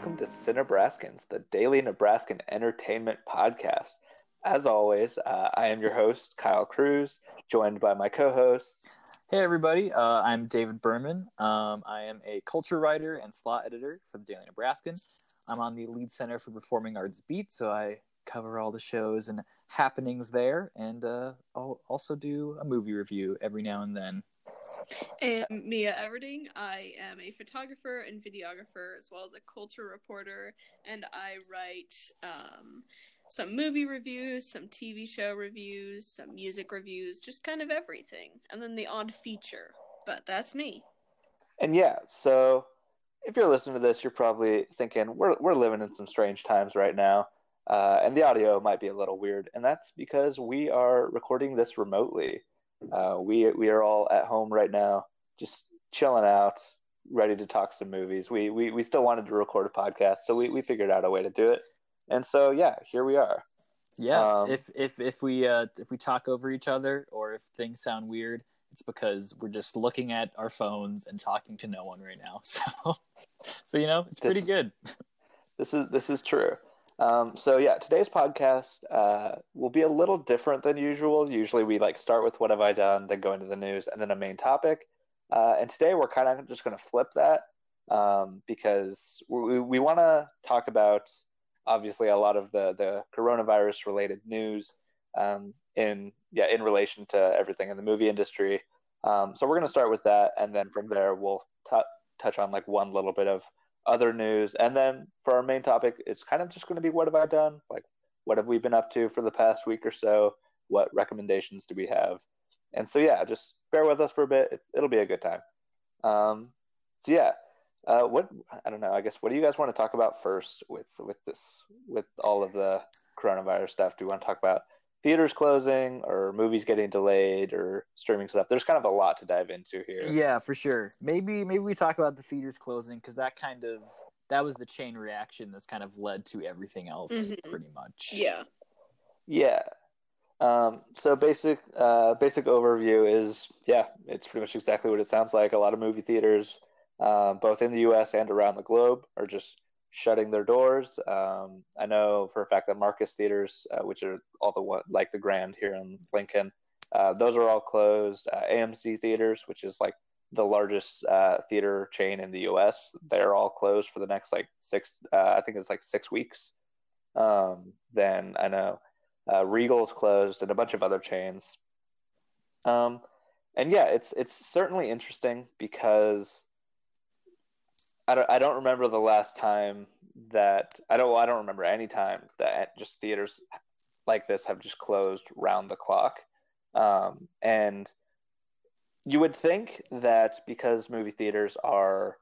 welcome to Cinebraskans, the daily Nebraskan entertainment podcast. As always, uh, I am your host, Kyle Cruz, joined by my co hosts. Hey, everybody. Uh, I'm David Berman. Um, I am a culture writer and slot editor for the Daily Nebraskan. I'm on the Lied Center for Performing Arts Beat, so I cover all the shows and happenings there, and uh, I'll also do a movie review every now and then. And Mia Everding. I am a photographer and videographer, as well as a culture reporter, and I write um, some movie reviews, some TV show reviews, some music reviews, just kind of everything, and then the odd feature. But that's me. And yeah, so if you're listening to this, you're probably thinking we're we're living in some strange times right now, uh, and the audio might be a little weird, and that's because we are recording this remotely. Uh, we we are all at home right now, just chilling out, ready to talk some movies. We we we still wanted to record a podcast, so we we figured out a way to do it, and so yeah, here we are. Yeah, um, if if if we uh, if we talk over each other or if things sound weird, it's because we're just looking at our phones and talking to no one right now. So, so you know, it's pretty good. This is this is true. Um, so yeah, today's podcast uh, will be a little different than usual. Usually we like start with what have I done, then go into the news, and then a main topic. Uh, and today we're kind of just going to flip that um, because we, we want to talk about obviously a lot of the the coronavirus related news um, in yeah in relation to everything in the movie industry. Um, so we're going to start with that, and then from there we'll t- touch on like one little bit of other news. And then for our main topic, it's kind of just going to be what have I done? Like, what have we been up to for the past week or so? What recommendations do we have? And so, yeah, just bear with us for a bit. It's, it'll be a good time. Um, so, yeah, uh, what I don't know. I guess what do you guys want to talk about first with with this with all of the coronavirus stuff? Do you want to talk about theaters closing or movies getting delayed or streaming stuff. There's kind of a lot to dive into here. Yeah, for sure. Maybe maybe we talk about the theaters closing because that kind of that was the chain reaction that's kind of led to everything else, mm-hmm. pretty much. Yeah. Yeah. Um, so basic uh, basic overview is yeah, it's pretty much exactly what it sounds like. A lot of movie theaters, uh, both in the U.S. and around the globe, are just shutting their doors. Um, I know for a fact that Marcus Theaters, uh, which are all the one like the Grand here in Lincoln, uh, those are all closed. Uh, AMC Theaters, which is like the largest uh, theater chain in the U.S., they're all closed for the next like six. Uh, I think it's like six weeks. Um, then I know uh, Regal's closed and a bunch of other chains. Um, and yeah, it's it's certainly interesting because I don't, I don't remember the last time that I don't I don't remember any time that just theaters like this have just closed round the clock. Um, and you would think that because movie theaters are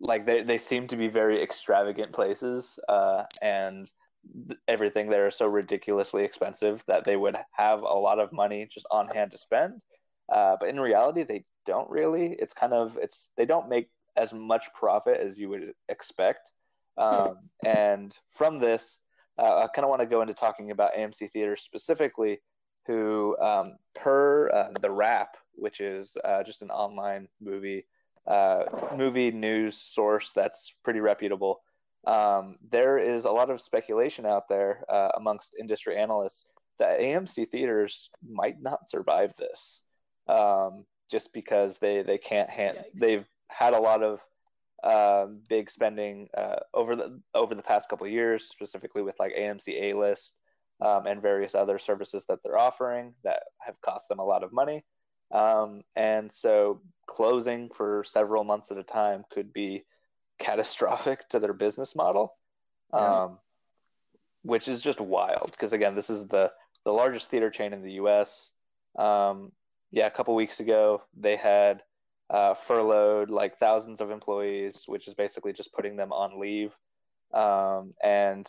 like they, they seem to be very extravagant places uh, and th- everything there is so ridiculously expensive that they would have a lot of money just on hand to spend uh, but in reality they don't really it's kind of it's they don't make as much profit as you would expect. Um, and from this, uh, I kind of want to go into talking about AMC Theaters specifically, who, um, per uh, the Wrap, which is uh, just an online movie uh, movie news source that's pretty reputable. Um, there is a lot of speculation out there uh, amongst industry analysts that AMC theaters might not survive this, um, just because they they can't hand they've had a lot of uh, big spending uh, over the over the past couple years, specifically with like AMC A List um, and various other services that they're offering that have cost them a lot of money. Um, and so closing for several months at a time could be catastrophic to their business model, yeah. um, which is just wild. Because again, this is the the largest theater chain in the U.S. Um, yeah, a couple weeks ago they had uh, furloughed like thousands of employees, which is basically just putting them on leave. Um, and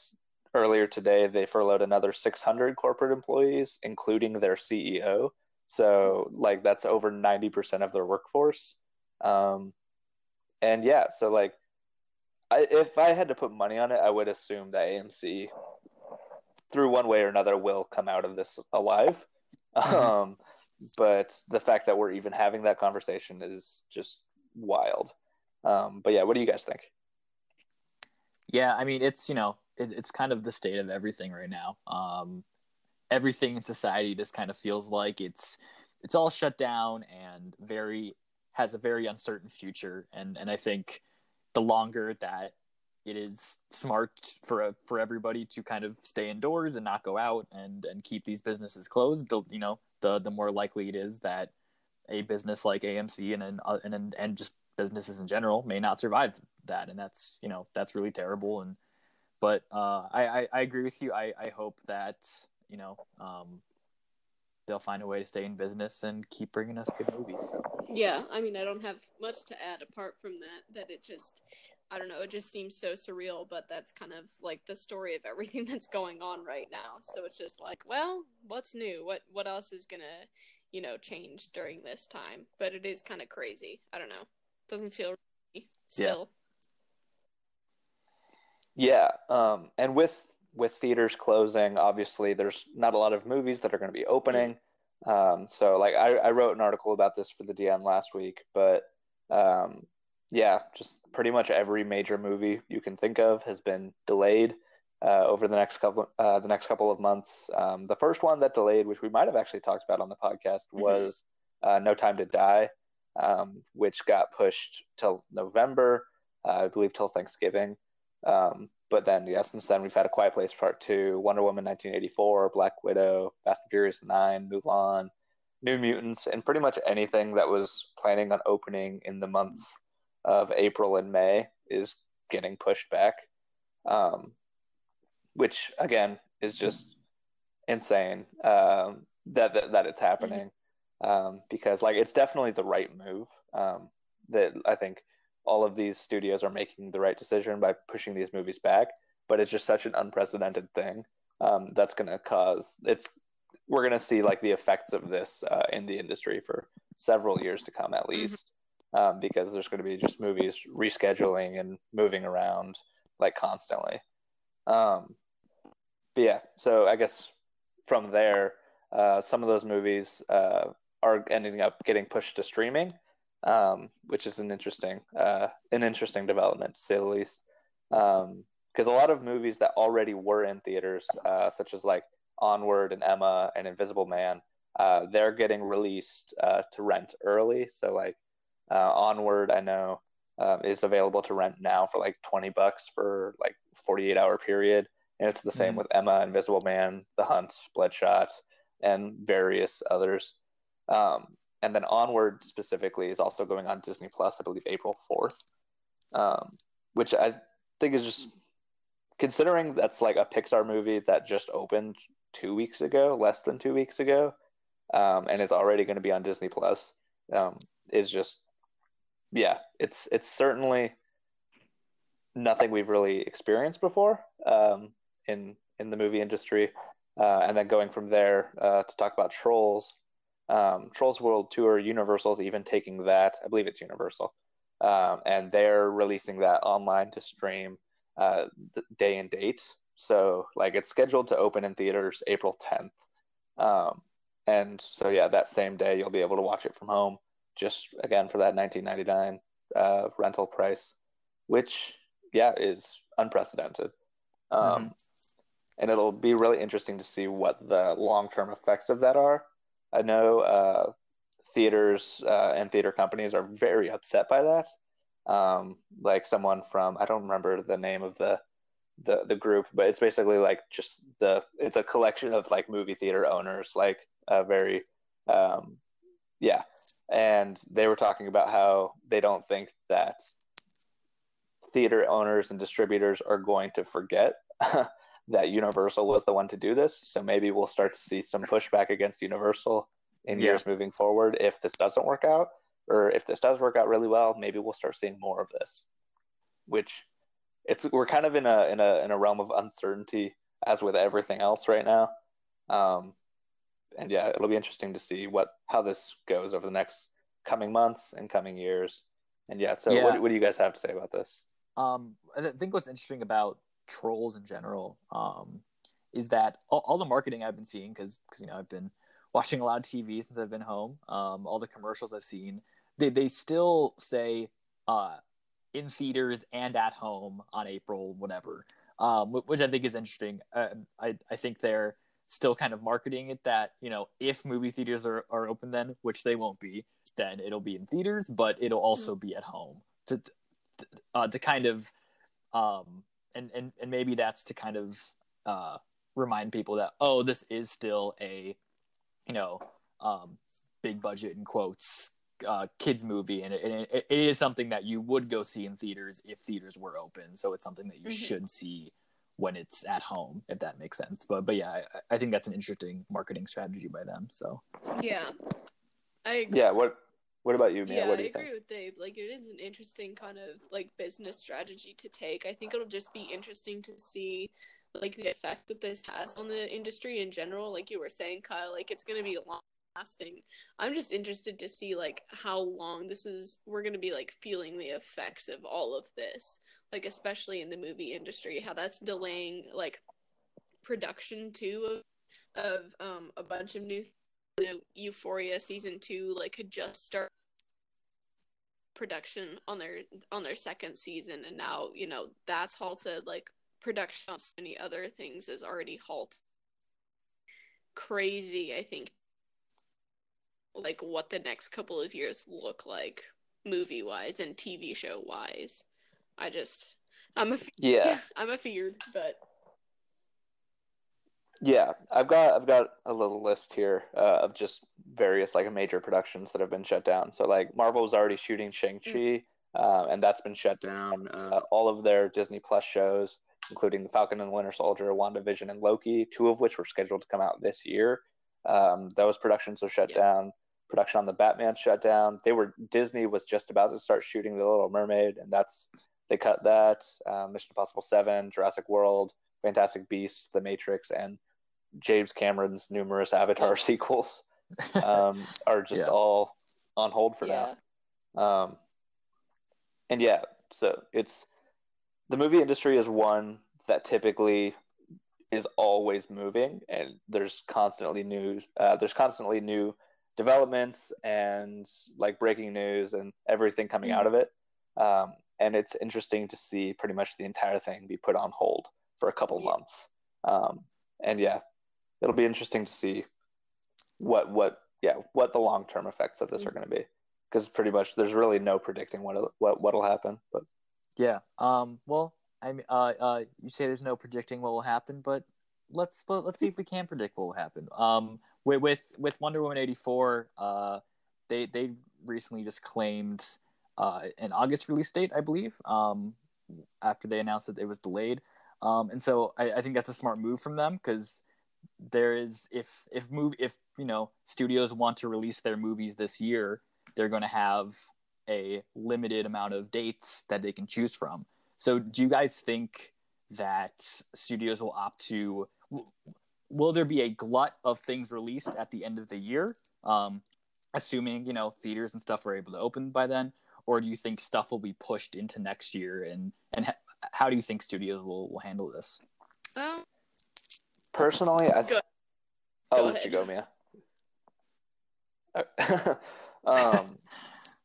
earlier today, they furloughed another 600 corporate employees, including their CEO. So, like, that's over 90% of their workforce. Um, and yeah, so like, I, if I had to put money on it, I would assume that AMC, through one way or another, will come out of this alive. Mm-hmm. Um, but the fact that we're even having that conversation is just wild. Um, but yeah, what do you guys think? Yeah, I mean it's you know it, it's kind of the state of everything right now. Um, everything in society just kind of feels like it's it's all shut down and very has a very uncertain future and and I think the longer that it is smart for a, for everybody to kind of stay indoors and not go out and and keep these businesses closed the you know the the more likely it is that a business like AMC and and uh, and, and just businesses in general may not survive that and that's you know that's really terrible and but uh, I, I, I agree with you I I hope that you know um, they'll find a way to stay in business and keep bringing us good movies. So. Yeah, I mean, I don't have much to add apart from that. That it just, I don't know, it just seems so surreal. But that's kind of like the story of everything that's going on right now. So it's just like, well, what's new? What what else is gonna, you know, change during this time? But it is kind of crazy. I don't know. Doesn't feel really still. Yeah, yeah. Um, and with with theaters closing, obviously there's not a lot of movies that are going to be opening. Um, so like I, I, wrote an article about this for the DN last week, but um, yeah, just pretty much every major movie you can think of has been delayed uh, over the next couple uh, the next couple of months. Um, the first one that delayed, which we might have actually talked about on the podcast, mm-hmm. was uh, No Time to Die, um, which got pushed till November, uh, I believe till Thanksgiving. Um, but then, yeah, since then we've had A Quiet Place Part Two, Wonder Woman 1984, Black Widow, Fast and Furious 9, Mulan, New Mutants, and pretty much anything that was planning on opening in the months of April and May is getting pushed back. Um, which again is just insane um, that, that, that it's happening um, because like it's definitely the right move um, that I think all of these studios are making the right decision by pushing these movies back. But it's just such an unprecedented thing um, that's going to cause it's. We're going to see like the effects of this uh, in the industry for several years to come, at mm-hmm. least, mm-hmm. Um, because there's going to be just movies rescheduling and moving around like constantly. Um, but yeah, so I guess from there, uh, some of those movies uh, are ending up getting pushed to streaming um, which is an interesting uh, an interesting development to say the least. Because um, a lot of movies that already were in theaters, uh, such as like Onward and Emma and Invisible Man, uh, they're getting released uh, to rent early. So like uh, Onward, I know um, is available to rent now for like twenty bucks for like forty eight hour period, and it's the same mm-hmm. with Emma, Invisible Man, The Hunt, Bloodshot, and various others. Um, and then Onward specifically is also going on Disney Plus, I believe April fourth, um, which I think is just considering that's like a Pixar movie that just opened two weeks ago, less than two weeks ago, um, and it's already going to be on Disney Plus. Um, is just yeah, it's it's certainly nothing we've really experienced before um, in in the movie industry. Uh, and then going from there uh, to talk about Trolls, um, Trolls World Tour, Universal's even taking that. I believe it's Universal, um, and they're releasing that online to stream uh, the day and date. So like it's scheduled to open in theaters April 10th, um, and so yeah, that same day you'll be able to watch it from home. Just again for that 19.99 uh, rental price, which yeah is unprecedented. Um, mm-hmm. And it'll be really interesting to see what the long term effects of that are I know uh, theaters uh, and theater companies are very upset by that. Um, like someone from I don't remember the name of the the the group, but it's basically like just the it's a collection of like movie theater owners, like a very um, yeah, and they were talking about how they don't think that theater owners and distributors are going to forget that Universal was the one to do this. So maybe we'll start to see some pushback against Universal in yeah. years moving forward if this doesn't work out. Or if this does work out really well, maybe we'll start seeing more of this. Which it's we're kind of in a in a in a realm of uncertainty as with everything else right now. Um, and yeah, it'll be interesting to see what how this goes over the next coming months and coming years. And yeah, so yeah. What, what do you guys have to say about this? Um, I think what's interesting about trolls in general um, is that all, all, the marketing I've been seeing because because you know I've been watching a lot of TV since I've been home. Um, all the commercials I've seen, they they still say uh, in theaters and at home on April whatever, um, which I think is interesting. Uh, I I think they're still kind of marketing it that you know if movie theaters are, are open then, which they won't be, then it'll be in theaters, but it'll also mm-hmm. be at home to to, uh, to kind of um and and and maybe that's to kind of uh remind people that oh this is still a you know um big budget in quotes uh, kids movie, and, it, it, it is something that you would go see in theaters if theaters were open. So it's something that you mm-hmm. should see when it's at home, if that makes sense. But but yeah, I, I think that's an interesting marketing strategy by them. So yeah, I agree. yeah. What what about you, Mia? Yeah, I agree think? with Dave. Like, it is an interesting kind of like business strategy to take. I think it'll just be interesting to see like the effect that this has on the industry in general. Like you were saying, Kyle, like it's going to be a long lasting. I'm just interested to see like how long this is we're going to be like feeling the effects of all of this. Like especially in the movie industry, how that's delaying like production too of, of um a bunch of new you know, Euphoria season 2 like could just start production on their on their second season and now, you know, that's halted like production on so many other things is already halted crazy i think like what the next couple of years look like movie wise and TV show wise. I just I'm a yeah I'm a feared, but yeah, I've got I've got a little list here uh, of just various like major productions that have been shut down. So like Marvel was already shooting Shang Chi, mm. uh, and that's been shut down. Uh, all of their Disney Plus shows, including The Falcon and the Winter Soldier, WandaVision, and Loki, two of which were scheduled to come out this year. Um, those productions are shut yeah. down production on the Batman shut down. They were Disney was just about to start shooting The Little Mermaid, and that's they cut that. Um, Mission Impossible Seven, Jurassic World, Fantastic Beasts, The Matrix, and James Cameron's numerous Avatar sequels um, are just yeah. all on hold for yeah. now. Um, and yeah, so it's the movie industry is one that typically is always moving, and there's constantly news. Uh, there's constantly new developments and like breaking news and everything coming mm-hmm. out of it. Um, and it's interesting to see pretty much the entire thing be put on hold for a couple yeah. months. Um, and yeah, it'll be interesting to see what what yeah what the long term effects of this mm-hmm. are going to be because pretty much there's really no predicting what what what'll happen. But yeah, um, well, I mean, uh, uh, you say there's no predicting what will happen, but let's let, us see if we can predict what will happen. Um, with with, with Wonder Woman eighty four, uh, they they recently just claimed uh, an August release date, I believe. Um, after they announced that it was delayed, um, and so I, I think that's a smart move from them because there is if if move if you know studios want to release their movies this year, they're going to have a limited amount of dates that they can choose from. So, do you guys think that studios will opt to will there be a glut of things released at the end of the year? Um, assuming you know theaters and stuff are able to open by then, or do you think stuff will be pushed into next year? And and ha- how do you think studios will will handle this? Um, personally, I th- I'll let you go, Mia. um,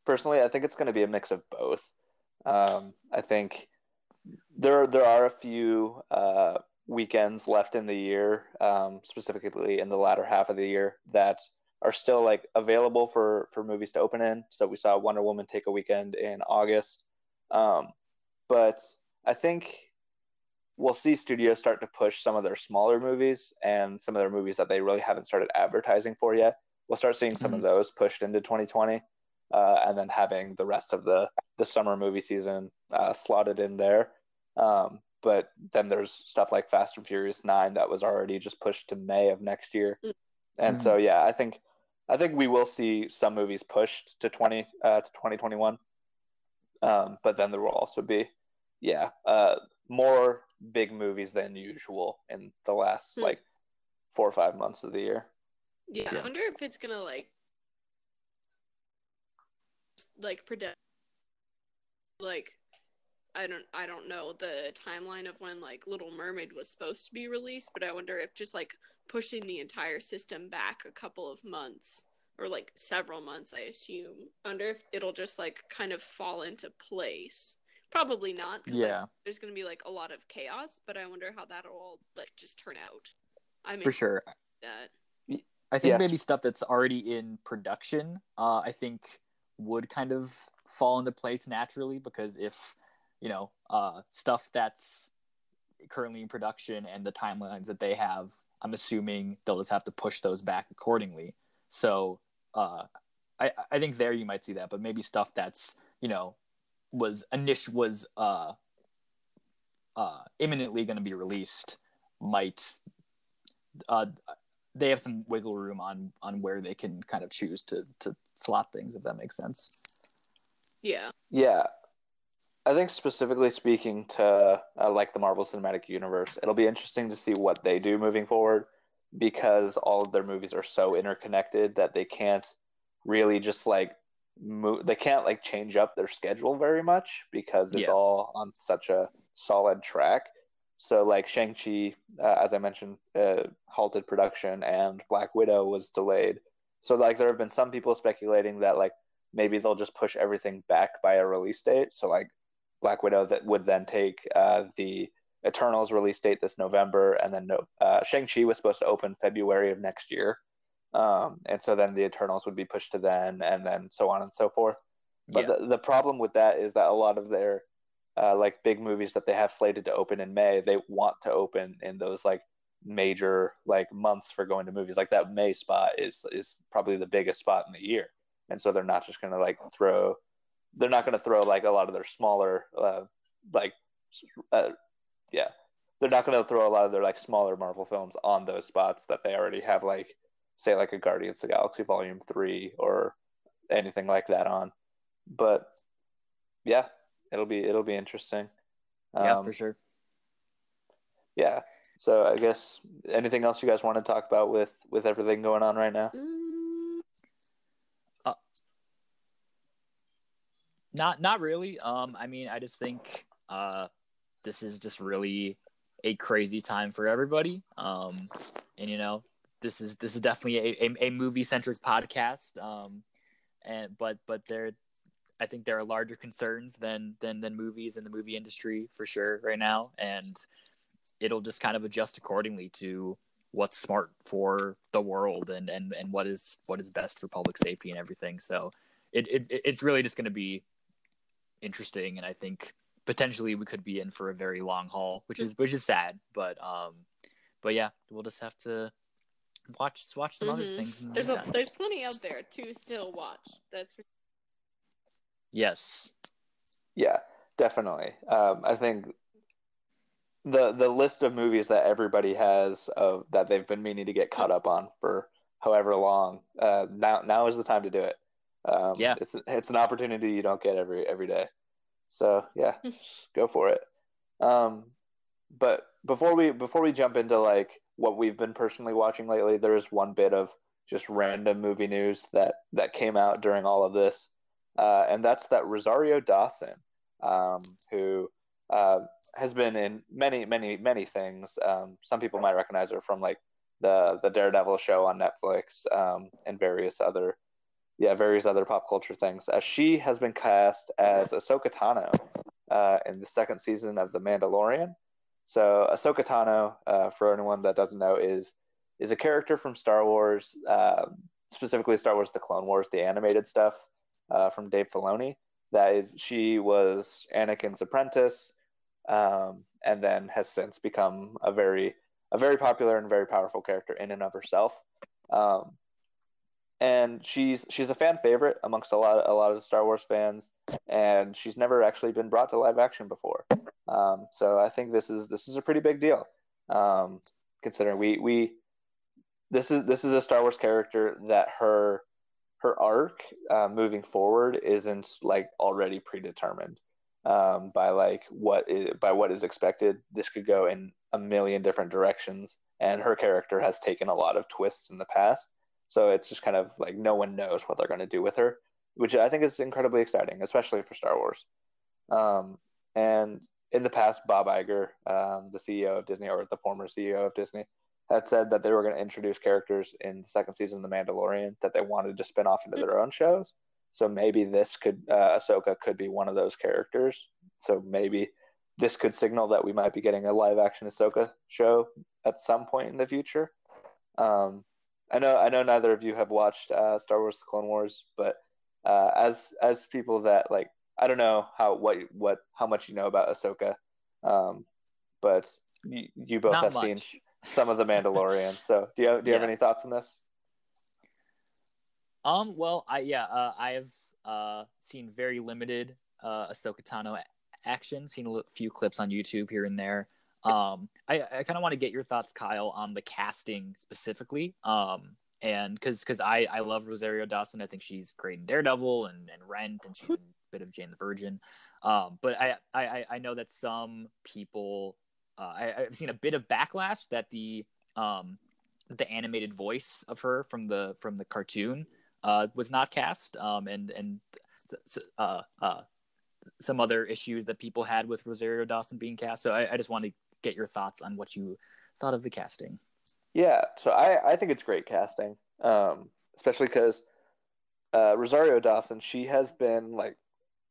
personally, I think it's going to be a mix of both. Um, I think there there are a few uh, weekends left in the year, um, specifically in the latter half of the year, that are still like available for for movies to open in. So we saw Wonder Woman take a weekend in August, um, but I think we'll see studios start to push some of their smaller movies and some of their movies that they really haven't started advertising for yet. We'll start seeing some mm-hmm. of those pushed into 2020, uh, and then having the rest of the the summer movie season uh, slotted in there. Um, but then there's stuff like Fast and Furious 9 that was already just pushed to May of next year. Mm. And mm-hmm. so yeah, I think I think we will see some movies pushed to 20 uh, to 2021. Um, but then there will also be yeah, uh, more big movies than usual in the last hmm. like 4 or 5 months of the year. Yeah, yeah. I wonder if it's going to like like predict like I don't I don't know the timeline of when like Little Mermaid was supposed to be released, but I wonder if just like pushing the entire system back a couple of months or like several months, I assume. I wonder if it'll just like kind of fall into place Probably not. 'cause, like, Yeah, there's gonna be like a lot of chaos, but I wonder how that'll all like just turn out. I mean, for sure. That. I think Yes. maybe stuff that's already in production, uh, I think would kind of fall into place naturally because if you know uh, stuff that's currently in production and the timelines that they have, I'm assuming they'll just have to push those back accordingly. So uh, I I think there you might see that, but maybe stuff that's you know was initial was uh, uh, imminently going to be released might uh, they have some wiggle room on on where they can kind of choose to to slot things if that makes sense Yeah. Yeah, I think specifically speaking to uh, like the Marvel Cinematic Universe, it'll be interesting to see what they do moving forward because all of their movies are so interconnected that they can't really just like move. They can't like change up their schedule very much because it's Yeah. all on such a solid track. So like Shang Chi, uh, as I mentioned, uh, halted production, and Black Widow was delayed. So like there have been some people speculating that like maybe they'll just push everything back by a release date. So like Black Widow that would then take uh, the Eternals release date this November, and then uh, Shang Chi was supposed to open February of next year, um, and so then the Eternals would be pushed to then, and then so on and so forth. But Yeah. the, the problem with that is that a lot of their uh, like big movies that they have slated to open in May, they want to open in those like major like months for going to movies. Like that May spot is is probably the biggest spot in the year, and so they're not just gonna like throw, they're not gonna throw like a lot of their smaller uh, like uh, yeah, they're not gonna throw a lot of their like smaller Marvel films on those spots that they already have like say like a Guardians of the Galaxy Volume Three or anything like that on. But yeah, it'll be it'll be interesting. yeah Um, for sure yeah. So I guess anything else you guys want to talk about with with everything going on right now? Mm, not not really. Um i mean i just think uh this is just really a crazy time for everybody. Um and you know this is this is definitely a, a, a movie centric podcast. Um and but but there i think there are larger concerns than than than movies in the movie industry for sure right now. And it'll just kind of adjust accordingly to what's smart for the world and and and what is what is best for public safety and everything. So it, it it's really just going to be interesting and i think potentially we could be in for a very long haul which is which is sad but um but yeah we'll just have to watch watch some other mhm. things There's a there's plenty out there to still watch. That's for yes Yeah, definitely. Um, I think the the list of movies that everybody has of that they've been meaning to get caught up on for however long. Uh, now now is the time to do it. Um, Yeah. it's it's an opportunity you don't get every every day. So yeah, go for it. Um, but before we before we jump into like what we've been personally watching lately, there is one bit of just random movie news that that came out during all of this, uh, and that's that Rosario Dawson, um, who uh, has been in many many many things. Um, some people might recognize her from like the the Daredevil show on Netflix um, and various other yeah various other pop culture things. As she has been cast as Ahsoka Tano uh, in the second season of The Mandalorian. So Ahsoka Tano, uh, for anyone that doesn't know, is is a character from Star Wars, uh, specifically Star Wars: The Clone Wars, the animated stuff uh, from Dave Filoni. That is, she was Anakin's apprentice, um, and then has since become a very a very popular and very powerful character in and of herself. Um, and she's she's a fan favorite amongst a lot of, a lot of Star Wars fans, and she's never actually been brought to live action before. Um, so I think this is this is a pretty big deal, um, considering we we this is this is a Star Wars character that her her arc uh, moving forward isn't like already predetermined um, by like what is by what is expected. This could go in a million different directions, and her character has taken a lot of twists in the past. So it's just kind of like no one knows what they're going to do with her, which I think is incredibly exciting, especially for Star Wars. Um, and in the past, Bob Iger, um, the CEO of Disney, or the former CEO of Disney, had said that they were going to introduce characters in the second season of The Mandalorian that they wanted to spin off into their own shows. So maybe this could, uh, Ahsoka could be one of those characters so maybe this could signal that we might be getting a live action Ahsoka show at some point in the future. Um, I know I know neither of you have watched uh, Star Wars: The Clone Wars, but uh, as as people that like I don't know how what what how much you know about Ahsoka, um, but you, you both Not have much. seen some of the Mandalorian. so do you have, do you have any thoughts on this? Um. Well, I yeah. Uh, I have uh seen very limited uh Ahsoka Tano action. Seen a few clips on YouTube here and there. Um. I I kind of want to get your thoughts, Kyle, on the casting specifically. Um. And because because I I love Rosario Dawson. I think she's great in Daredevil and and Rent, and she's a bit of Jane the Virgin. Um. But I I I- know that some people. Uh, I, I've seen a bit of backlash that the um the animated voice of her from the from the cartoon uh, was not cast, um, and and uh, uh, some other issues that people had with Rosario Dawson being cast. So I, I just want to get your thoughts on what you thought of the casting. Yeah, so I, I think it's great casting, um, especially because uh, Rosario Dawson, she has been like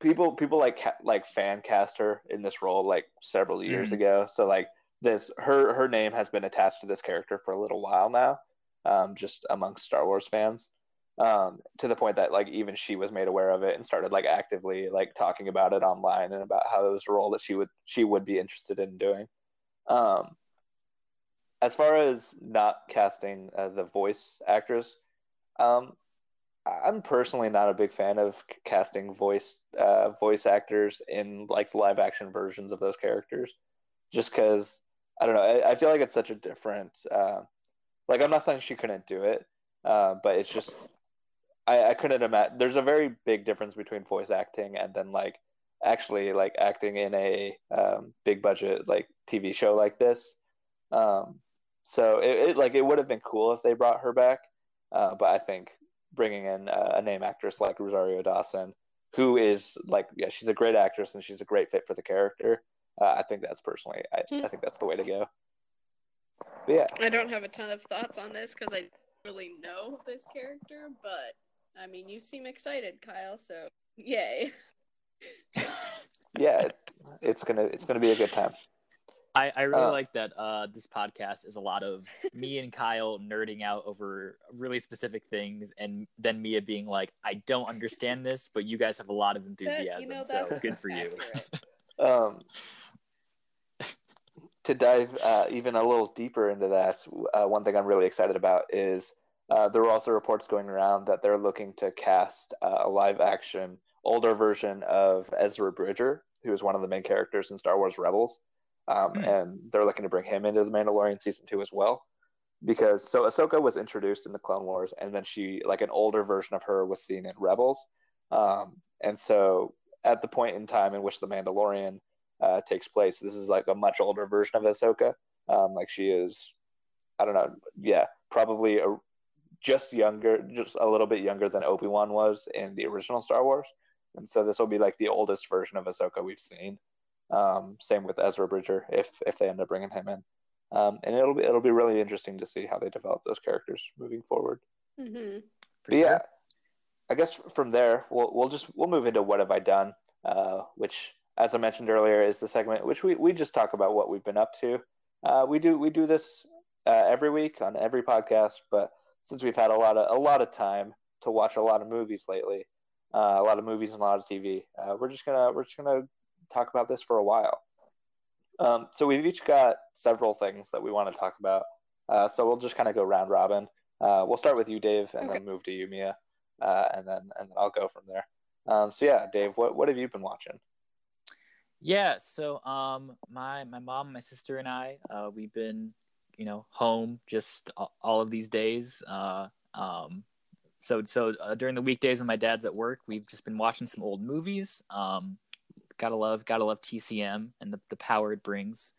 people people like like fan cast her in this role like several years Mhm. ago. So like this her her name has been attached to this character for a little while now, um, just amongst Star Wars fans, um, to the point that like even she was made aware of it and started like actively like talking about it online and about how it was a role that she would she would be interested in doing. Um, as far as not casting uh, the voice actors, um, I'm personally not a big fan of casting voice uh, voice actors in like live action versions of those characters, just because I don't know. I, I feel like it's such a different. Uh, like I'm not saying she couldn't do it, uh, but it's just I, I couldn't imagine. There's a very big difference between voice acting and then like actually like acting in a um, big budget like TV show like this. Um, so it, it like it would have been cool if they brought her back, uh, but I think bringing in a name actress like Rosario Dawson, who is like yeah, she's a great actress and she's a great fit for the character. Uh, I think that's personally, I, I think that's the way to go. But yeah, I don't have a ton of thoughts on this because I really know this character, but I mean, you seem excited, Kyle. So yay! yeah, it, it's gonna it's gonna be a good time. I, I really Uh, like that uh, this podcast is a lot of me and Kyle nerding out over really specific things, and then Mia being like, "I don't understand this, but you guys have a lot of That- enthusiasm, you know, so good for you." Um, to dive uh, even a little deeper into that, uh, one thing I'm really excited about is uh, there were also reports going around that they're looking to cast uh, a live action older version of Ezra Bridger, who is one of the main characters in Star Wars Rebels. Um, Hmm. And they're looking to bring him into the Mandalorian season two as well. Because so Ahsoka was introduced in the Clone Wars, and then she, like an older version of her, was seen in Rebels. Um, and so at the point in time in which the Mandalorian uh, takes place. This is like a much older version of Ahsoka. Um, like she is, I don't know, yeah, probably a, just younger, just a little bit younger than Obi Wan was in the original Star Wars. And so this will be like the oldest version of Ahsoka we've seen. Um, same with Ezra Bridger, if if they end up bringing him in. Um, and it'll be it'll be really interesting to see how they develop those characters moving forward. hmm For But yeah. I guess from there we'll we'll just we'll move into what have I done, uh, which as I mentioned earlier is the segment which we, we just talk about what we've been up to. Uh, we do we do this uh, every week on every podcast, but since we've had a lot of a lot of time to watch a lot of movies lately, uh, a lot of movies and a lot of TV, uh, we're just gonna we're just gonna talk about this for a while. Um, so we've each got several things that we want to talk about. Uh, so we'll just kind of go round robin. Uh, we'll start with you, Dave, and Okay. then move to you, Mia, uh, and then and then I'll go from there. Um, so yeah, Dave, what what have you been watching? Yeah, so um, my my mom, my sister, and I, uh, we've been, you know, home just all of these days. Uh, um, so so uh, during the weekdays when my dad's at work, we've just been watching some old movies. Um, gotta love, gotta love TCM and the the power it brings.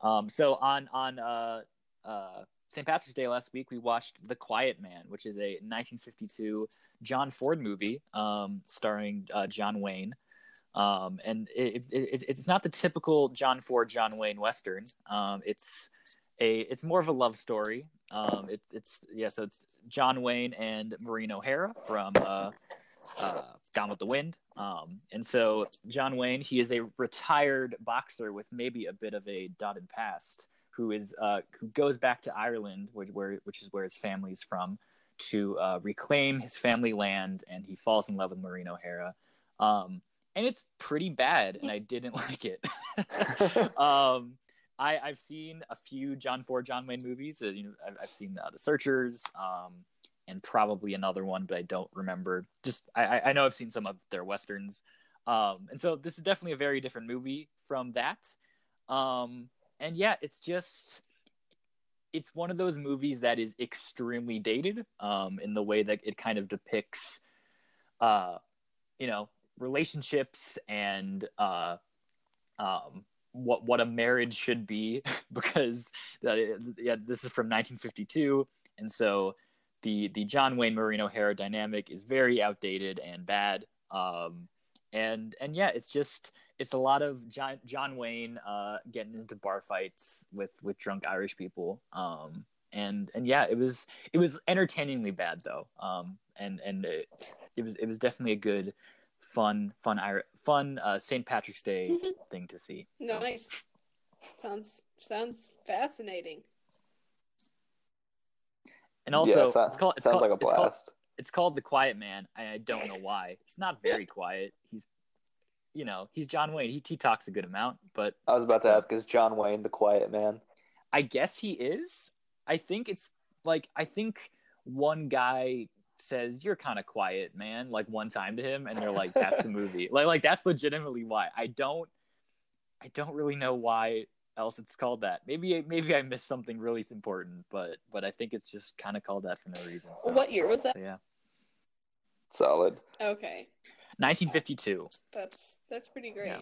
Um, so on on uh, uh, St. Patrick's Day last week, we watched The Quiet Man, which is a 1952 John Ford movie um, starring uh, John Wayne um, and it, it, it's- it's not the typical John Ford John Wayne western. Um, it's a it's more of a love story. Um, it's it's yeah, so it's John Wayne and Maureen O'Hara from uh, uh, Gone with the Wind. Um, and so John Wayne, he is a retired boxer with maybe a bit of a dotted past, who is uh, who goes back to Ireland, which, where which is where his family's from, to uh, reclaim his family land, and he falls in love with Maureen O'Hara. Um, and it's pretty bad, and I didn't like it. um, I, I've seen a few John Ford, John Wayne movies. Uh, you know, I've, I've seen uh, The Searchers, um, and probably another one, but I don't remember. Just I, I know I've seen some of their westerns, um, and so this is definitely a very different movie from that. Um, and yeah, it's just it's one of those movies that is extremely dated um, in the way that it kind of depicts, uh, you know, relationships and uh, um, what what a marriage should be because uh, yeah, this is from 1952, and so the the John Wayne Maureen O'Hara dynamic is very outdated and bad. Um, and and yeah, it's just it's a lot of John John Wayne uh, getting into bar fights with with drunk Irish people. Um, and and yeah, it was it was entertainingly bad though. Um, and and it, it was it was definitely a good, fun fun fun uh, St. Patrick's Day thing to see. So. Nice. Sounds sounds fascinating. And also, yeah, it sounds, it's called. It's sounds called, like a blast. It's called, it's called The Quiet Man. I don't know why. He's not very quiet. He's, you know, he's John Wayne. He, he talks a good amount, but I was about to ask: Is John Wayne the quiet man? I guess he is. I think it's like I think one guy says you're kind of quiet, man, like one time to him, and they're like, "That's the movie." Like, like that's legitimately why. I don't, I don't really know why else it's called that. Maybe maybe I missed something really important, but but I think it's just kind of called that for no reason. So, what year was that? so yeah, Solid. Okay, 1952. that's that's pretty great. Yeah.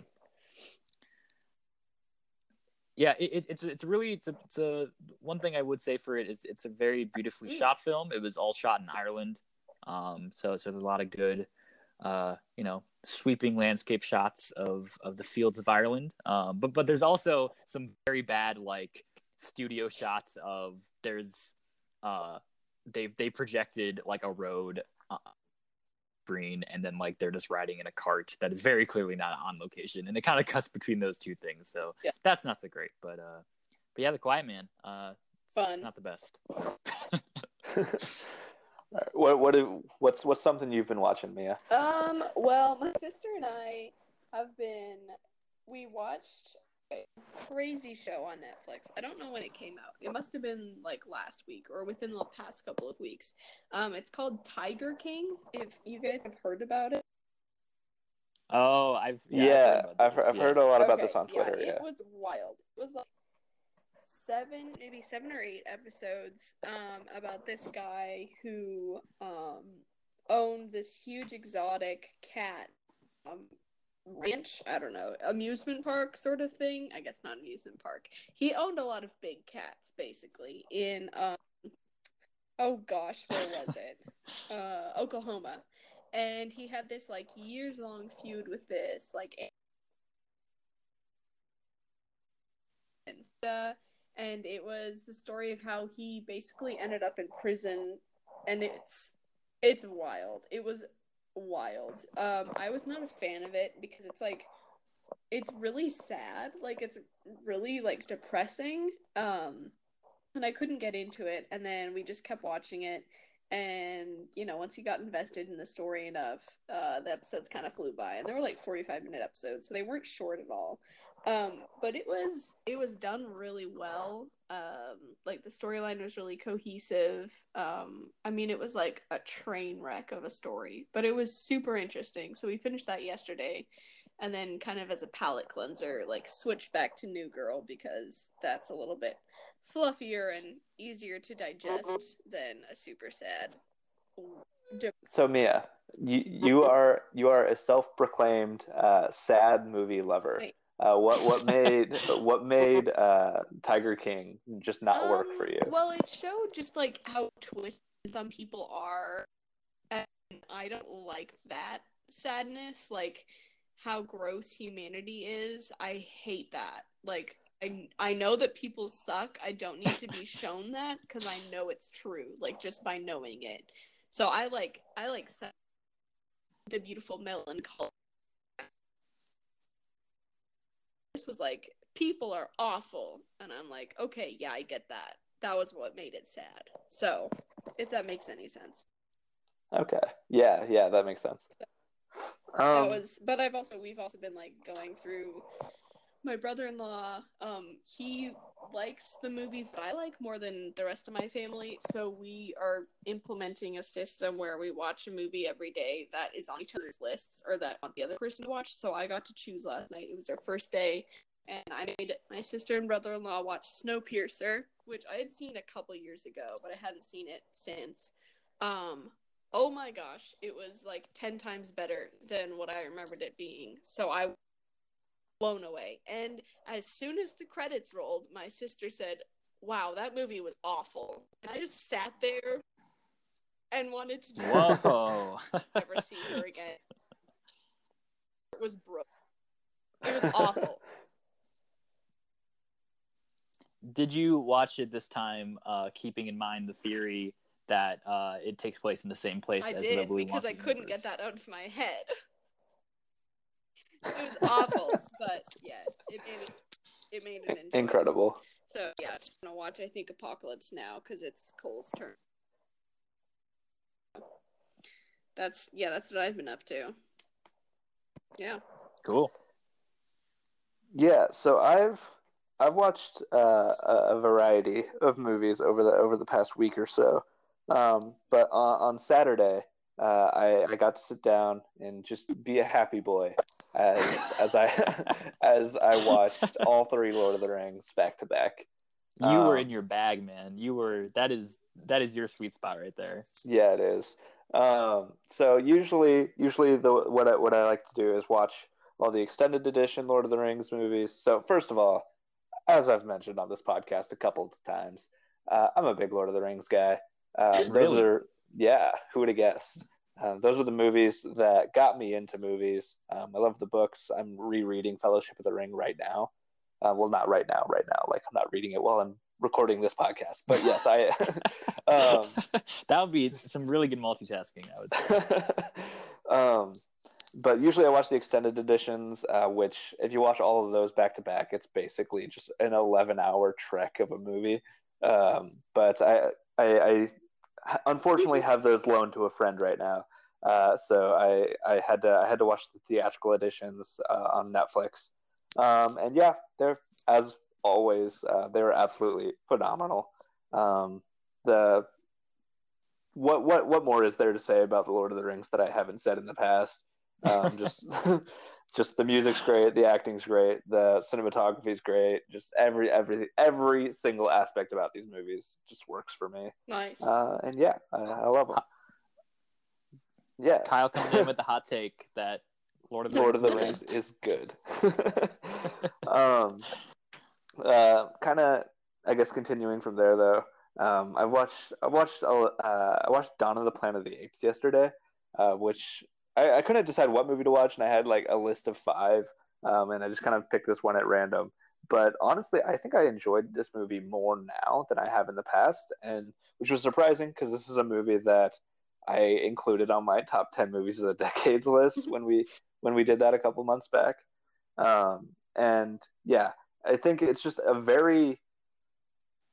Yeah, it, it, it's it's really it's a, it's a one thing I would say for it is it's a very beautifully Mm. shot film. It was all shot in Ireland, um, so so there's a lot of good, uh, you know, sweeping landscape shots of of the fields of Ireland. Um, but but there's also some very bad like studio shots of there's uh they they projected like a road uh, screen and then like they're just riding in a cart that is very clearly not on location and it kind of cuts between those two things so Yeah. that's not so great but uh but yeah the quiet man uh it's, Fun. it's not the best so. Alright, what what do- what's what's something you've been watching, Mia? Um, well, my sister and I have been we watched a crazy show on Netflix. I don't know when it came out. It must have been like last week or within the past couple of weeks. Um, it's called Tiger King. If you guys have heard about it. oh i've Yeah, yeah, I've, heard about I've this, heard a lot about Okay, this on Twitter. Yeah, It was wild. It was like seven, maybe seven or eight episodes um, about this guy who um, owned this huge exotic cat um, ranch. I don't know, amusement park sort of thing. I guess not amusement park. He owned a lot of big cats, basically, in um, oh gosh, where was it? uh, Oklahoma. And he had this like years long feud with this like and uh, and it was the story of how he basically ended up in prison and it's it's wild. It was wild. Um i was not a fan of it because it's like it's really sad. Like it's really like depressing. Um and i couldn't get into it and then we just kept watching it. And you know once you got invested in the story enough uh the episodes kind of flew by. And they were like 45 minute episodes so they weren't short at all um but it was it was done really well um like the storyline was really cohesive um i mean it was like a train wreck of a story but it was super interesting so we finished that yesterday and then kind of as a palate cleanser like switched back to new girl because that's a little bit fluffier and easier to digest than a super sad So Mia, you you are you are a self-proclaimed uh, sad movie lover. Right. Uh, what what made what made uh, Tiger King just not work Um, for you? Well, it showed just like how twisted some people are, and I don't like that sadness. Like how gross humanity is. I hate that. Like I I know that people suck. I don't need to be shown that because I know it's true. Like just by knowing it. So I like I like the beautiful melancholy. This was like people are awful, and I'm like, okay, yeah, I get that. That was what made it sad. So, if that makes any sense. Okay. Yeah, yeah, that makes sense. that Um, was but i've also we've also been like going through my brother-in-law um he likes the movies that i like more than the rest of my family. So we are implementing a system where we watch a movie every day that is on each other's lists or that want the other person to watch. So i got to choose last night. It was their first day. And i made my sister and brother-in-law watch snowpiercer which i had seen a couple years ago but i hadn't seen it since. Um oh my gosh, it was like 10 times better than what I remembered it being. So I blown away. And as soon as the credits rolled, my sister said, Wow, that movie was awful. And I just sat there and wanted to just Whoa. never see her again. It was broke. It was awful. Did you watch it this time, uh, keeping in mind the theory that uh, it takes place in the same place I as did the Willy because I couldn't universe? get that out of my head. It was awful, but yeah, it made it, it made it enjoyable. incredible. So yeah, I'm gonna watch. I think Apocalypse now because it's Cole's turn. That's yeah, that's what I've been up to. Yeah, Cool. Yeah, so I've I've watched uh, a, a variety of movies over the over the past week or so. Um, but on, on Saturday, uh, I I got to sit down and just be a happy boy as as I as I watched all three Lord of the Rings back to back. You were Um, in your bag, man. You were that is that is your sweet spot right there. Yeah, it is. Um, so usually, usually the what I, what I like to do is watch all the extended edition Lord of the Rings movies. So first of all, as I've mentioned on this podcast a couple of times, uh, I'm a big Lord of the Rings guy. Um, those are yeah, who would have guessed? Um, those are the movies that got me into movies. Um, I love the books. I'm rereading Fellowship of the Ring right now. Uh, well, not right now, right now. Like I'm not reading it while I'm recording this podcast. But yes, I. um, that would be some really good multitasking. I would say. um, but usually I watch the extended editions, uh, which if you watch all of those back to back, it's basically just an 11 hour trek of a movie. Um, but I, I, I unfortunately have those loaned to a friend right now. Uh, so I, I had to, I had to watch the theatrical editions uh, on Netflix. Um, and yeah, they're as always, uh, they were absolutely phenomenal. Um, the what what what more is there to say about the Lord of the Rings that I haven't said in the past? Um, just just the music's great, the acting's great, the cinematography's great. Just every every every single aspect about these movies just works for me. nice. Uh, and yeah, I, I love them. Yeah, Kyle comes in with the hot take that Lord of the Lord of the Rings Rings is good. um, uh, kind of, I guess, continuing from there though. Um, I watched, I watched, uh, I watched Dawn of the Planet of the Apes yesterday, uh, which I, I couldn't decide what movie to watch, and I had like a list of five, um, and I just kind of picked this one at random. But honestly, I think I enjoyed this movie more now than I have in the past, and which was surprising because this is a movie that I included on my top ten movies of the decades list when we when we did that a couple months back. Um, and yeah, I think it's just a very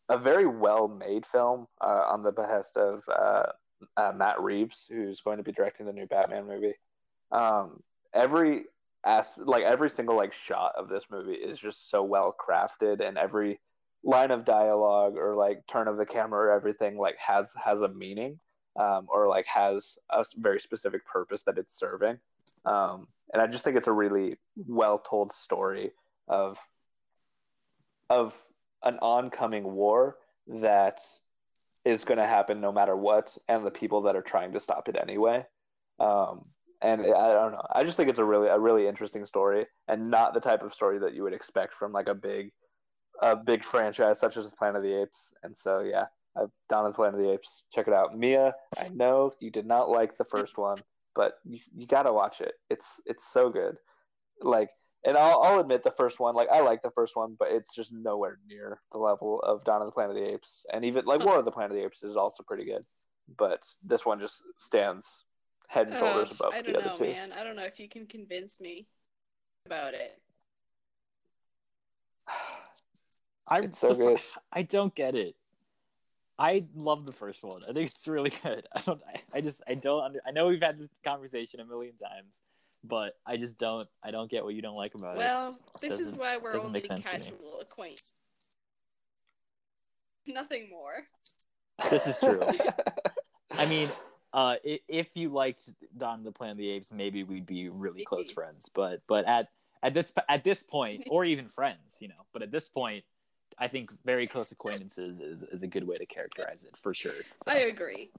a very well made film uh, on the behest of uh, uh, Matt Reeves, who's going to be directing the new Batman movie. Um, every as like every single like shot of this movie is just so well crafted, and every line of dialogue or like turn of the camera or everything like has has a meaning um, or like has a very specific purpose that it's serving. Um, and I just think it's a really well told story of of an oncoming war that is going to happen no matter what, and the people that are trying to stop it anyway. Um, and I don't know. I just think it's a really a really interesting story, and not the type of story that you would expect from like a big a big franchise such as the Planet of the Apes. And so yeah, I've the Planet of the Apes. Check it out, Mia. I know you did not like the first one, but you, you got to watch it. It's it's so good. Like, and I'll I'll admit the first one. Like, I like the first one, but it's just nowhere near the level of Dawn of the Planet of the Apes, and even like hmm. War of the Planet of the Apes is also pretty good, but this one just stands head and shoulders Oh, above I the don't other know, two. man. I don't know if you can convince me about it. I It's so good. I don't get it. I love the first one. I think it's really good. I don't. I, I just. I don't. Under, I know we've had this conversation a million times, but I just don't. I don't get what you don't like about it. Well, this is doesn't- why we're doesn't only make sense casual acquaintance. Nothing more. This is true. I mean, uh, i- if you liked Dawn of the Planet of the Apes, maybe we'd be really close friends. But but at at this at this point, or even friends, you know. But at this point, I think very close acquaintances is, is a good way to characterize it for sure. So, I agree.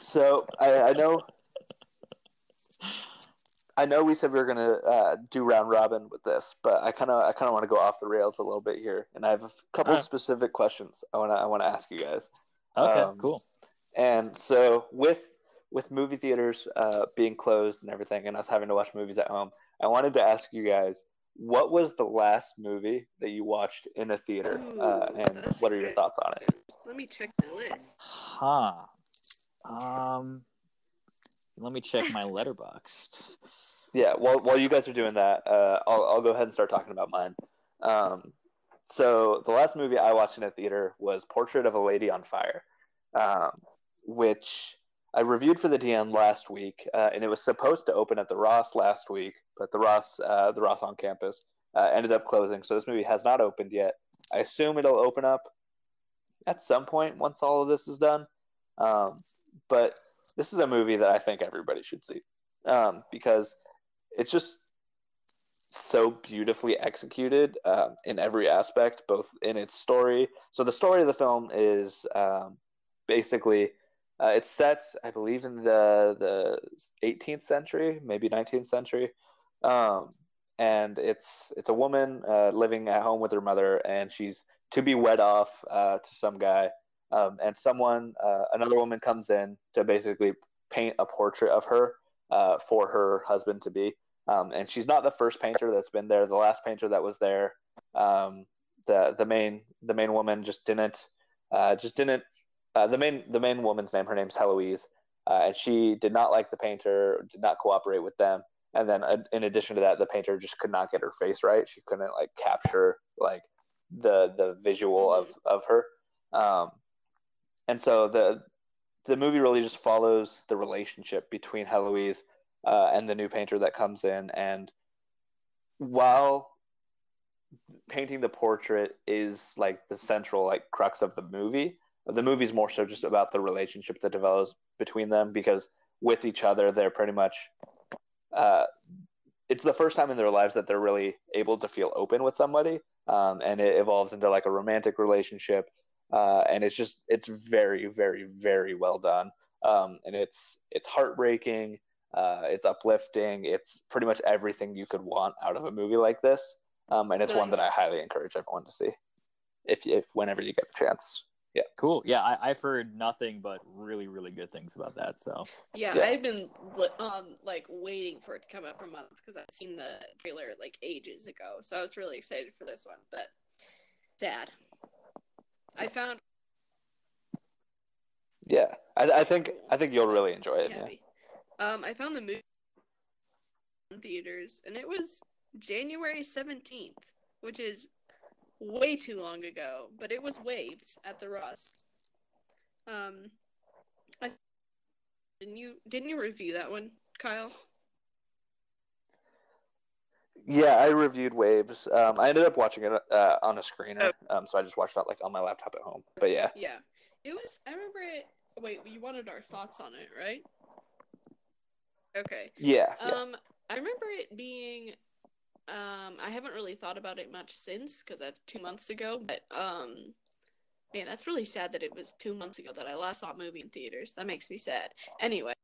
So I, I know, I know we said we were gonna uh, do round robin with this, but I kind of, I kind of want to go off the rails a little bit here, and I have a couple Alright. specific questions I want to, I want to ask you guys. okay, um, cool. And so with with movie theaters uh, being closed and everything, and us having to watch movies at home, I wanted to ask you guys. What was the last movie that you watched in a theater, uh, and what are your good. thoughts on it? Let me check my list. Huh. Um, let me check my Letterboxd. Yeah, while while you guys are doing that, uh, I'll I'll go ahead and start talking about mine. Um, so the last movie I watched in a theater was Portrait of a Lady on Fire, um, which I reviewed for the DN last week, uh, and it was supposed to open at the Ross last week, but the Ross uh, the Ross on campus uh, ended up closing, so this movie has not opened yet. I assume it'll open up at some point once all of this is done. Um, but this is a movie that I think everybody should see um, because it's just so beautifully executed um, in every aspect, both in its story. So the story of the film is um, basically uh, it's set, I believe, in the the 18th century, maybe 19th century, um, and it's it's a woman uh, living at home with her mother, and she's to be wed off uh, to some guy, um, and someone, uh, another woman, comes in to basically paint a portrait of her uh, for her husband to be. Um, and she's not the first painter that's been there. The last painter that was there, um, the the main the main woman just didn't uh, just didn't. Uh, the main the main woman's name, her name's Heloise, uh, and she did not like the painter, did not cooperate with them. And then uh, in addition to that, the painter just could not get her face right. She couldn't like capture like the the visual of of her. Um, and so the the movie really just follows the relationship between Heloise uh, and the new painter that comes in. And while painting the portrait is like the central like crux of the movie, the movie's more so just about the relationship that develops between them because with each other they're pretty much uh, it's the first time in their lives that they're really able to feel open with somebody um, and it evolves into like a romantic relationship uh, and it's just it's very very very well done um, and it's it's heartbreaking uh, it's uplifting it's pretty much everything you could want out of a movie like this um, and it's one that i highly encourage everyone to see if, if whenever you get the chance yeah Cool. Yeah, I, I've heard nothing but really, really good things about that. So Yeah, Yeah. I've been um like waiting for it to come out for months because I've seen the trailer like ages ago. So I was really excited for this one, but sad. I found yeah i, I think i think you'll really enjoy it yeah. Um, I found the movie in theaters, and it was January seventeenth, which is way too long ago. But it was Waves at the Ross. Um, I didn't you didn't you review that one, Kyle? Yeah, I reviewed Waves. Um, I ended up watching it uh, on a screener, um, so I just watched it like on my laptop at home. But yeah, Yeah, it was. I remember it. Wait, you wanted our thoughts on it, right? Okay. yeah, yeah. Um, I remember it being. Um, I haven't really thought about it much since because that's two months ago. But um, man, that's really sad that it was two months ago that I last saw a movie in theaters. That makes me sad. Anyway,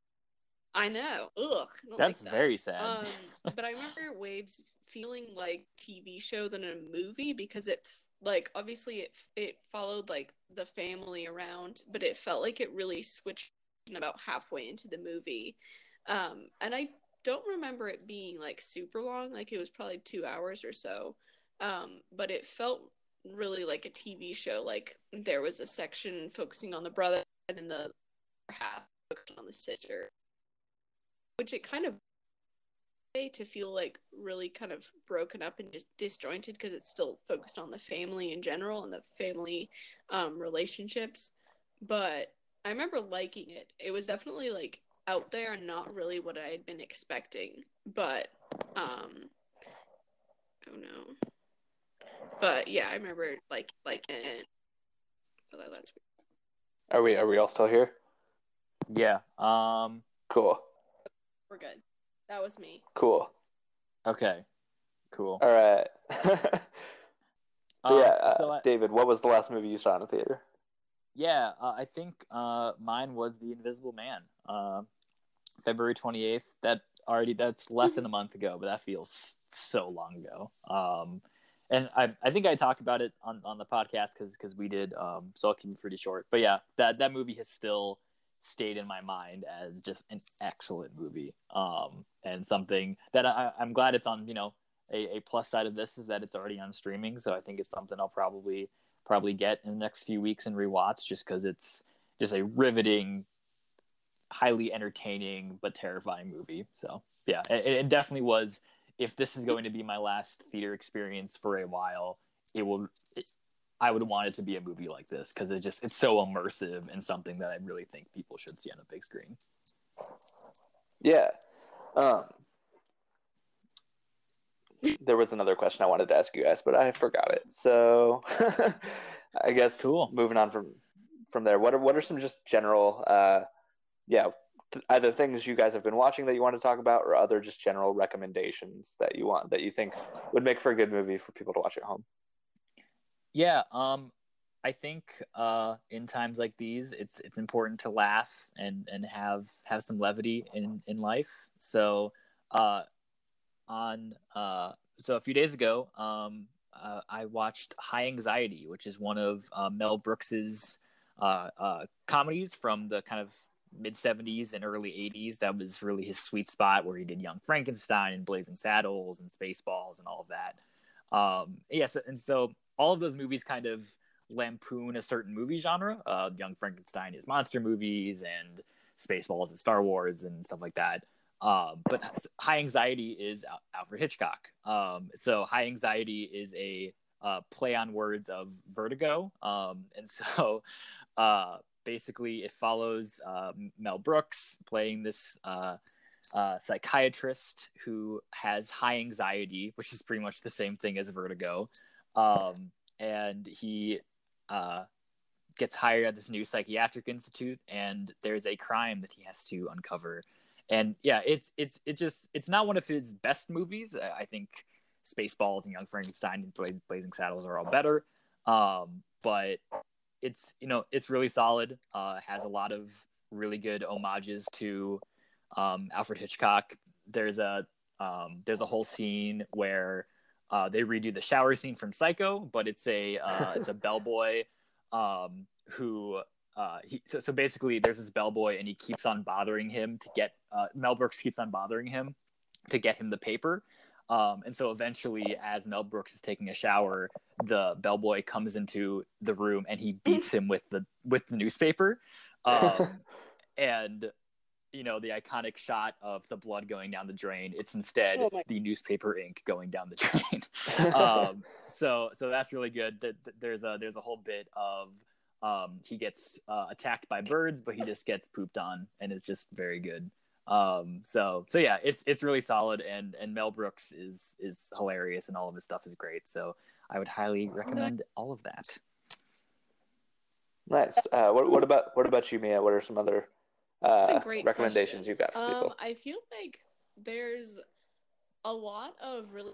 I know. Ugh. That's like that. very sad. Um, but I remember Waves feeling like TV show than a movie because it like obviously it it followed like the family around, but it felt like it really switched about halfway into the movie. Um, and I don't remember it being like super long, like it was probably two hours or so. Um, but it felt really like a TV show. Like there was a section focusing on the brother, and then the other half focused on the sister. Which it kind of to feel like really kind of broken up and just disjointed because it's still focused on the family in general and the family um, relationships. But I remember liking it. It was definitely like out there and not really what I had been expecting. But um, oh no. But yeah, I remember like like it. Oh, that's weird. Are we are we all still here? Yeah. Um. Cool. We're good. That was me. Cool. Okay. Cool. All right. Um, yeah, uh, so I- David, what was the last movie you saw in a theater? Yeah, uh, I think uh, mine was The Invisible Man. Uh, February 28th. That already that's less than a month ago, but that feels so long ago. Um, and I, I think I talked about it on, on the podcast because because we did. Um, so I'll keep it pretty short. But yeah, that that movie has still stayed in my mind as just an excellent movie. Um, and something that I, I'm glad it's on. You know, a, a plus side of this is that it's already on streaming. So I think it's something I'll probably probably get in the next few weeks and rewatch just because it's just a riveting, highly entertaining but terrifying movie. So yeah, it, it definitely was. If this is going to be my last theater experience for a while, it will. I would want it to be a movie like this because it just it's so immersive and something that I really think people should see on a big screen. Yeah. Um, there was another question I wanted to ask you guys, but I forgot it. So I guess Cool. moving on from from there, what are what are some just general uh yeah, th- either things you guys have been watching that you want to talk about or other just general recommendations that you want that you think would make for a good movie for people to watch at home. Yeah, um, I think uh, in times like these, it's it's important to laugh and and have have some levity in in life. So, uh, on uh, so a few days ago, um, uh, I watched High Anxiety, which is one of uh, Mel Brooks's uh, comedies from the kind of mid 70s and early 80s that was really his sweet spot where he did young frankenstein and blazing saddles and spaceballs and all of that um yes and so all of those movies kind of lampoon a certain movie genre. Uh young frankenstein is monster movies and spaceballs and star wars and stuff like that. Um but high anxiety is Al- alfred hitchcock. Um so high anxiety is a uh, play on words of vertigo. Um and so uh basically it follows uh, Mel Brooks playing this uh, uh, psychiatrist who has high anxiety, which is pretty much the same thing as vertigo, um, and he uh, gets hired at this new psychiatric institute, and there's a crime that he has to uncover. And yeah, it's it's it's just it's not one of his best movies. I I think Spaceballs and Young Frankenstein and Bla- Blazing Saddles are all better, um, but it's you know it's really solid. Uh, has a lot of really good homages to um, Alfred Hitchcock. There's a um, there's a whole scene where uh, they redo the shower scene from Psycho, but it's a uh, it's a bellboy um, who uh, he so, so basically there's this bellboy and he keeps on bothering him to get uh, Mel Brooks keeps on bothering him to get him the paper. Um, and so eventually, as Mel Brooks is taking a shower, the bellboy comes into the room and he beats him with the with the newspaper. Um, and you know the iconic shot of the blood going down the drain. It's instead Oh the newspaper ink going down the drain. um, so so that's really good. that th- There's a there's a whole bit of um, he gets uh, attacked by birds, but he just gets pooped on, and is just very good. Um, so so yeah, it's it's really solid, and and Mel Brooks is is hilarious, and all of his stuff is great. So I would highly recommend all of that. nice. Uh, what what about what about you, Mia? What are some other uh, great recommendations question. you've got for Um, people? I feel like there's a lot of really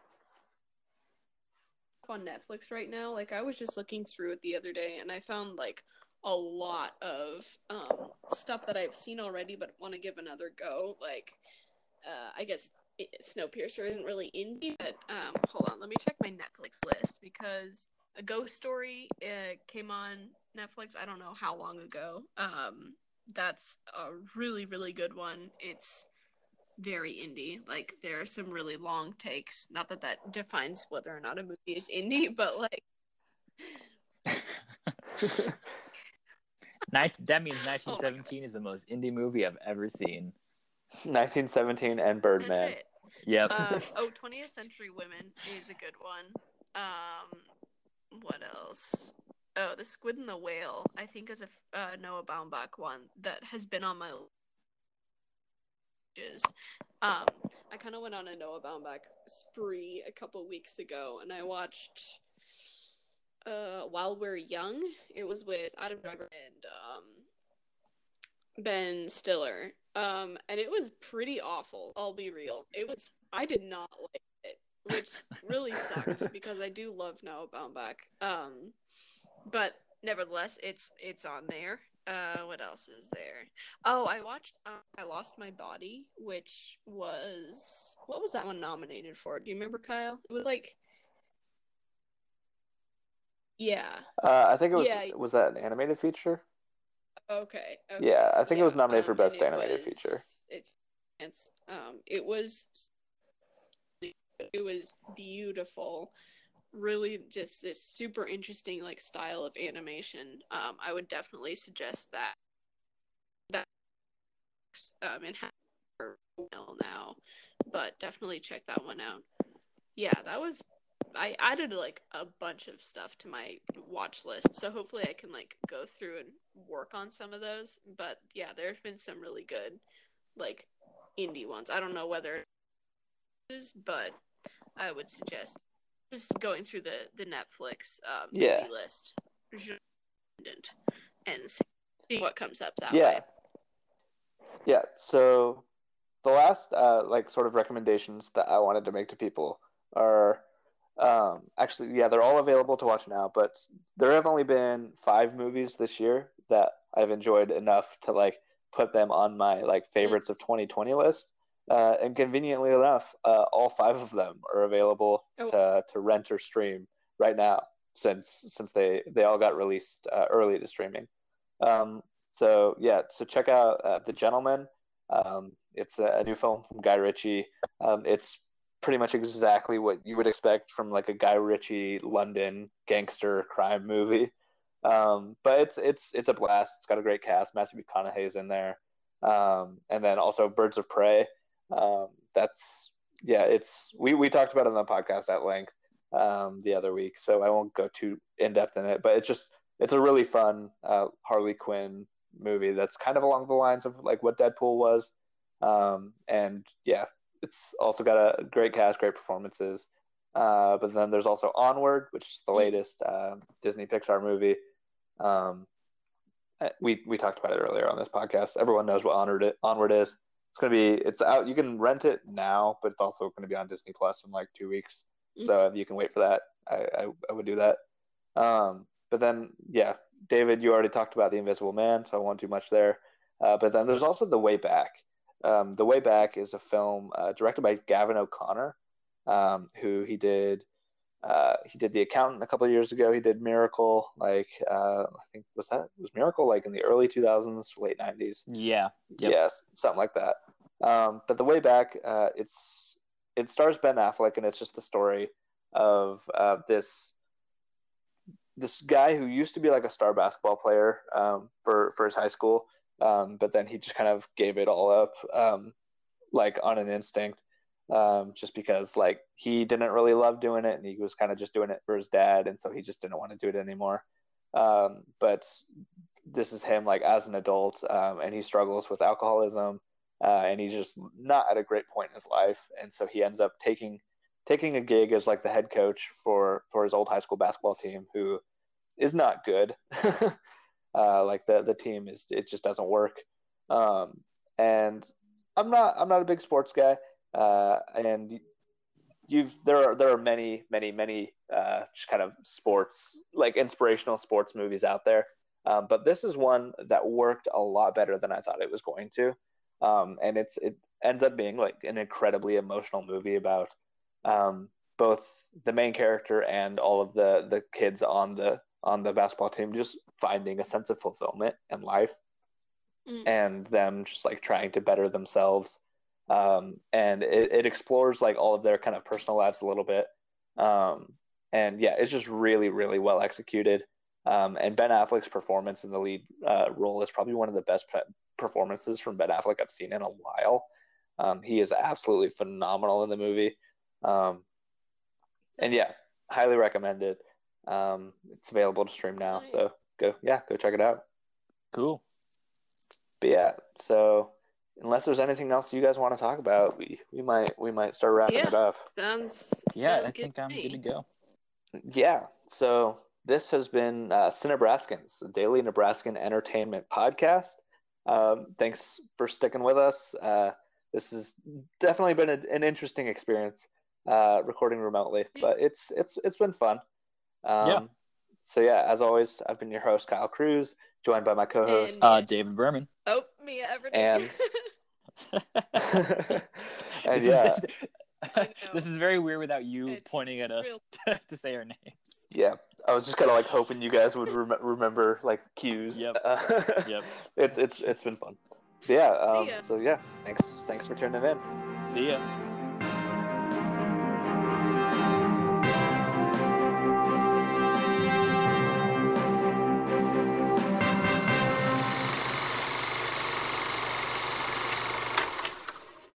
on Netflix right now. Like I was just looking through it the other day, and I found like a lot of um, stuff that I've seen already, but want to give another go. Like, uh, I guess it, Snowpiercer isn't really indie, but um, hold on, let me check my Netflix list because a Ghost Story uh, came on Netflix. I don't know how long ago. Um, that's a really really good one. It's very indie. Like there are some really long takes. Not that that defines whether or not a movie is indie, but like Nin- that means 1917 is the most indie movie I've ever seen. 1917 and Birdman. it. Yep. Um, oh, 20th Century Women is a good one. Um, what else? Oh, The Squid and the Whale, I think, is a uh, Noah Baumbach one that has been on my. Um, I kind of went on a Noah Baumbach spree a couple weeks ago, and I watched uh, While We're Young. It was with Adam Driver and um, Ben Stiller. Um, and it was pretty awful. I'll be real. It was. I did not like it, which really sucked because I do love Noah Baumbach. Um, but nevertheless, it's it's on there. Uh, what else is there? Oh, I watched. Uh, I Lost My Body, which was what was that one nominated for? Do you remember, Kyle? It was like, yeah. Uh, I think it was Yeah. was that an animated feature? Okay. okay. Yeah, I think it was nominated for um, best animated was- feature. It's it's um it was it was beautiful. Really just this super interesting like style of animation. Um I would definitely suggest that that um and have now. But definitely check that one out. Yeah, that was I added like a bunch of stuff to my watch list, so hopefully I can like go through and work on some of those. But yeah, there's been some really good like indie ones. I don't know whether but I would suggest just going through the the Netflix um, Yeah. list and seeing what comes up that yeah way. yeah so the last uh like sort of recommendations that i wanted to make to people are um actually yeah they're all available to watch now but there have only been five movies this year that i've enjoyed enough to like put them on my like favorites of 2020 list uh, and conveniently enough uh, all five of them are available Oh. to, to rent or stream right now since since they they all got released uh, early to streaming um, so yeah, so check out uh, The Gentleman. Um, it's a, a new film from Guy Ritchie. Um, it's pretty much exactly what you would expect from like a Guy Ritchie London gangster crime movie. Um, but it's it's it's a blast. It's got a great cast. Matthew McConaughey's in there, um, and then also Birds of Prey. Um, that's yeah. It's we we talked about it on the podcast at length um, the other week, so I won't go too in depth in it. But it's just it's a really fun uh, Harley Quinn movie that's kind of along the lines of like what Deadpool was. Um, and yeah, it's also got a great cast, great performances. Uh, but then there's also Onward, which is the latest uh, Disney Pixar movie. Um, uh, we we talked about it earlier on this podcast. Everyone knows what Onward Onward is. It's gonna be it's out. You can rent it now, but it's also going to be on Disney Plus in like two weeks. Mm. So if you can wait for that, I, I, I would do that. Um, but then, yeah, David, you already talked about The Invisible Man, so I won't do much there. Uh, but then there's also The Way Back. Um, the Way Back is a film uh, directed by Gavin O'Connor, um, who he did. Uh, he did The Accountant a couple of years ago. He did Miracle, like uh, I think was that was Miracle like in the early 2000s, late 90s. Yeah. Yep. Yes, something like that. Um, but the way back, uh, it's it stars Ben Affleck, and it's just the story of uh, this this guy who used to be like a star basketball player um, for for his high school, um, but then he just kind of gave it all up, um, like on an instinct, um, just because like he didn't really love doing it, and he was kind of just doing it for his dad, and so he just didn't want to do it anymore. Um, but this is him like as an adult, um, and he struggles with alcoholism, uh, and he's just not at a great point in his life, and so he ends up taking taking a gig as like the head coach for for his old high school basketball team, who is not good. uh, like the the team is it just doesn't work. Um, and I'm not I'm not a big sports guy, uh, and you've there are there are many many many uh, just kind of sports like inspirational sports movies out there. Um, but this is one that worked a lot better than I thought it was going to, um, and it's it ends up being like an incredibly emotional movie about um, both the main character and all of the the kids on the on the basketball team just finding a sense of fulfillment in life Mm. and them just like trying to better themselves um, and it, it explores like all of their kind of personal lives a little bit um, and yeah it's just really really well executed um, and ben affleck's performance in the lead uh, role is probably one of the best pe- performances from ben affleck i've seen in a while Um, he is absolutely phenomenal in the movie. Um, and yeah, highly recommend it. Um, it's available to stream now, Nice. so go yeah, go check it out. Cool. But yeah, so unless there's anything else you guys want to talk about, we we might we might start wrapping Yeah. it up. Sounds Yeah, sounds I good think to I'm me. good to go. Yeah. So this has been uh, Cinebraskans, a daily Nebraskan entertainment podcast. Um, thanks for sticking with us. Uh, this has definitely been a, an interesting experience uh, recording remotely, but it's it's it's been fun. Um, Yeah. So yeah, as always, I've been your host Kyle Cruz, joined by my co-host. And- Uh, David Berman. Oh, Mia Everding. And- and This is- yeah, this is very weird without you It's pointing at us real- to say our names. yeah, I was just kind of like hoping you guys would rem- remember like cues. Yep. Uh, Yep. it's it's it's been fun. Yeah. Um, ya. so yeah, thanks thanks for tuning in. See ya.